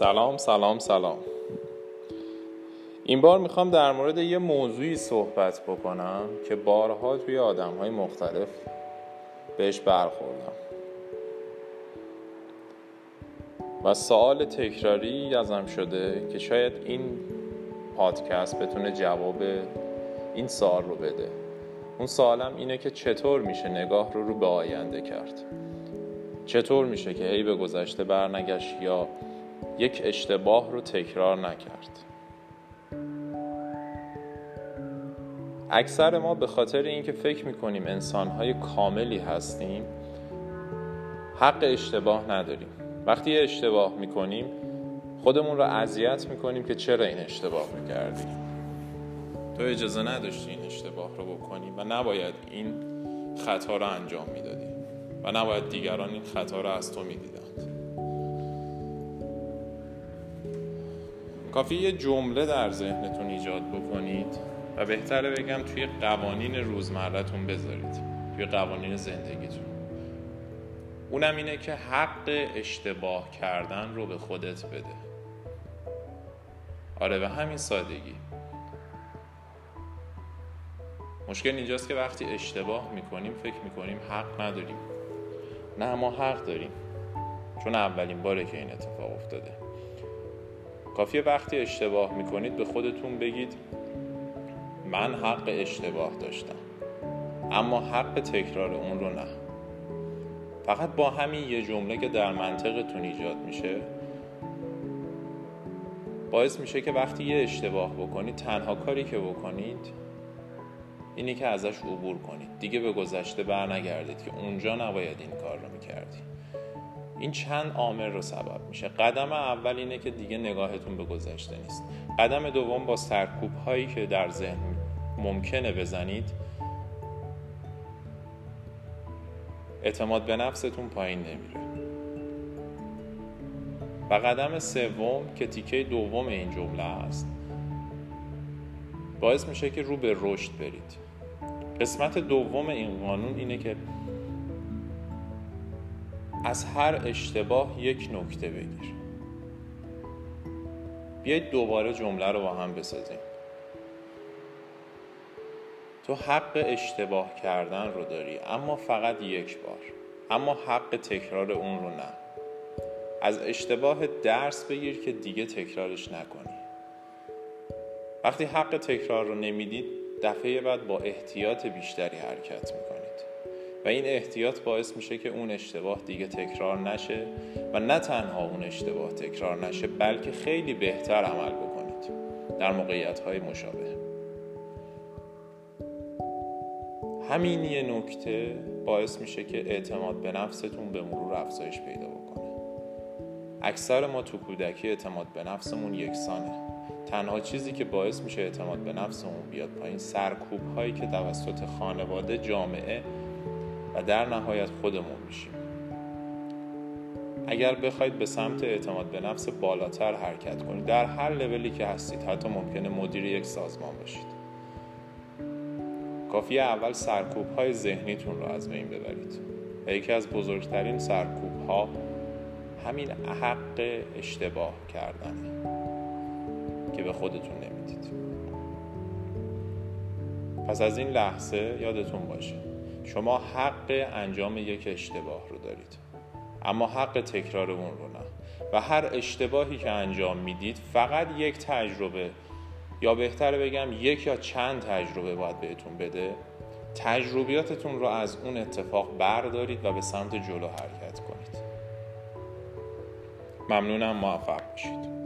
سلام سلام سلام. این بار می‌خوام در مورد یه موضوعی صحبت بکنم که بارها توی آدم های مختلف بهش برخوردم. و سوال تکراری ازم شده که شاید این پادکست بتونه جواب این سوال رو بده. اون سوالم اینه که چطور میشه نگاه رو رو به آینده کرد؟ چطور میشه که هی به گذشته برنگشت یا یک اشتباه رو تکرار نکرد. اکثر ما به خاطر اینکه فکر می‌کنیم انسانهای کاملی هستیم حق اشتباه نداریم. وقتی اشتباه می‌کنیم خودمون رو اذیت می‌کنیم که چرا این اشتباه می‌کردیم. تو اجازه نداشتی این اشتباه رو بکنی و نباید این خطا رو انجام می‌دادی و نباید دیگران این خطا رو از تو می‌دیدند. کافی یه جمله در ذهنتون ایجاد بکنید و بهتره بگم توی قوانین روزمرتون بذارید توی قوانین زندگیتون. اونم اینه که حق اشتباه کردن رو به خودت بده. آره به همین سادگی. مشکل اینجاست که وقتی اشتباه می‌کنیم فکر می‌کنیم حق نداریم. نه ما حق داریم. چون اولین باره که این اتفاق افتاده. کافیه وقتی اشتباه می‌کنید به خودتون بگید من حق اشتباه داشتم اما حق تکرار اون رو نه. فقط با همین یه جمله که در منطقتون ایجاد میشه باعث میشه که وقتی یه اشتباه بکنید تنها کاری که بکنید اینی که ازش عبور کنید. دیگه به گذشته بر نگردید که اونجا نباید این کار رو می‌کردید. این چند عامل رو سبب میشه. قدم اول اینه که دیگه نگاهتون به گذشته نیست. قدم دوم با سرکوب هایی که در ذهن ممکنه بزنید اعتماد به نفستون پایین نمیره. و قدم سوم که تیکه دوم این جمله است باعث میشه که رو به رشد برید. قسمت دوم این قانون اینه که از هر اشتباه یک نکته بگیر. بیایید دوباره جمله رو با هم بسازیم. تو حق اشتباه کردن رو داری اما فقط یک بار. اما حق تکرار اون رو نه. از اشتباه درس بگیر که دیگه تکرارش نکنی. وقتی حق تکرار رو نمی‌دید دفعه بعد با احتیاط بیشتری حرکت می‌کنید و این احتیاط باعث میشه که اون اشتباه دیگه تکرار نشه و نه تنها اون اشتباه تکرار نشه بلکه خیلی بهتر عمل بکنید. در موقعیت های مشابه. همین یه نکته باعث میشه که اعتماد به نفستون به مرور افزایش پیدا بکنه. اکثر ما تو کودکی اعتماد به نفسمون یکسانه. تنها چیزی که باعث میشه اعتماد به نفسمون بیاد پایین سرکوب هایی که توسط خانواده جامعه در نهایت خودمون میشیم. اگر بخواید به سمت اعتماد به نفس بالاتر حرکت کنید در هر لولی که هستید حتی ممکنه مدیر یک سازمان باشید. کافی اول سرکوب های ذهنیتون رو از بین ببرید. و یکی از بزرگترین سرکوب ها همین حق اشتباه کردنه که به خودتون نمی‌دید. پس از این لحظه یادتون باشه. شما حق انجام یک اشتباه رو دارید. اما حق تکرار اون رو نه. و هر اشتباهی که انجام می‌دید فقط یک تجربه. یا بهتره بگم یک یا چند تجربه باید بهتون بده. تجربیاتتون رو از اون اتفاق بردارید و به سمت جلو حرکت کنید. ممنونم موفق باشید.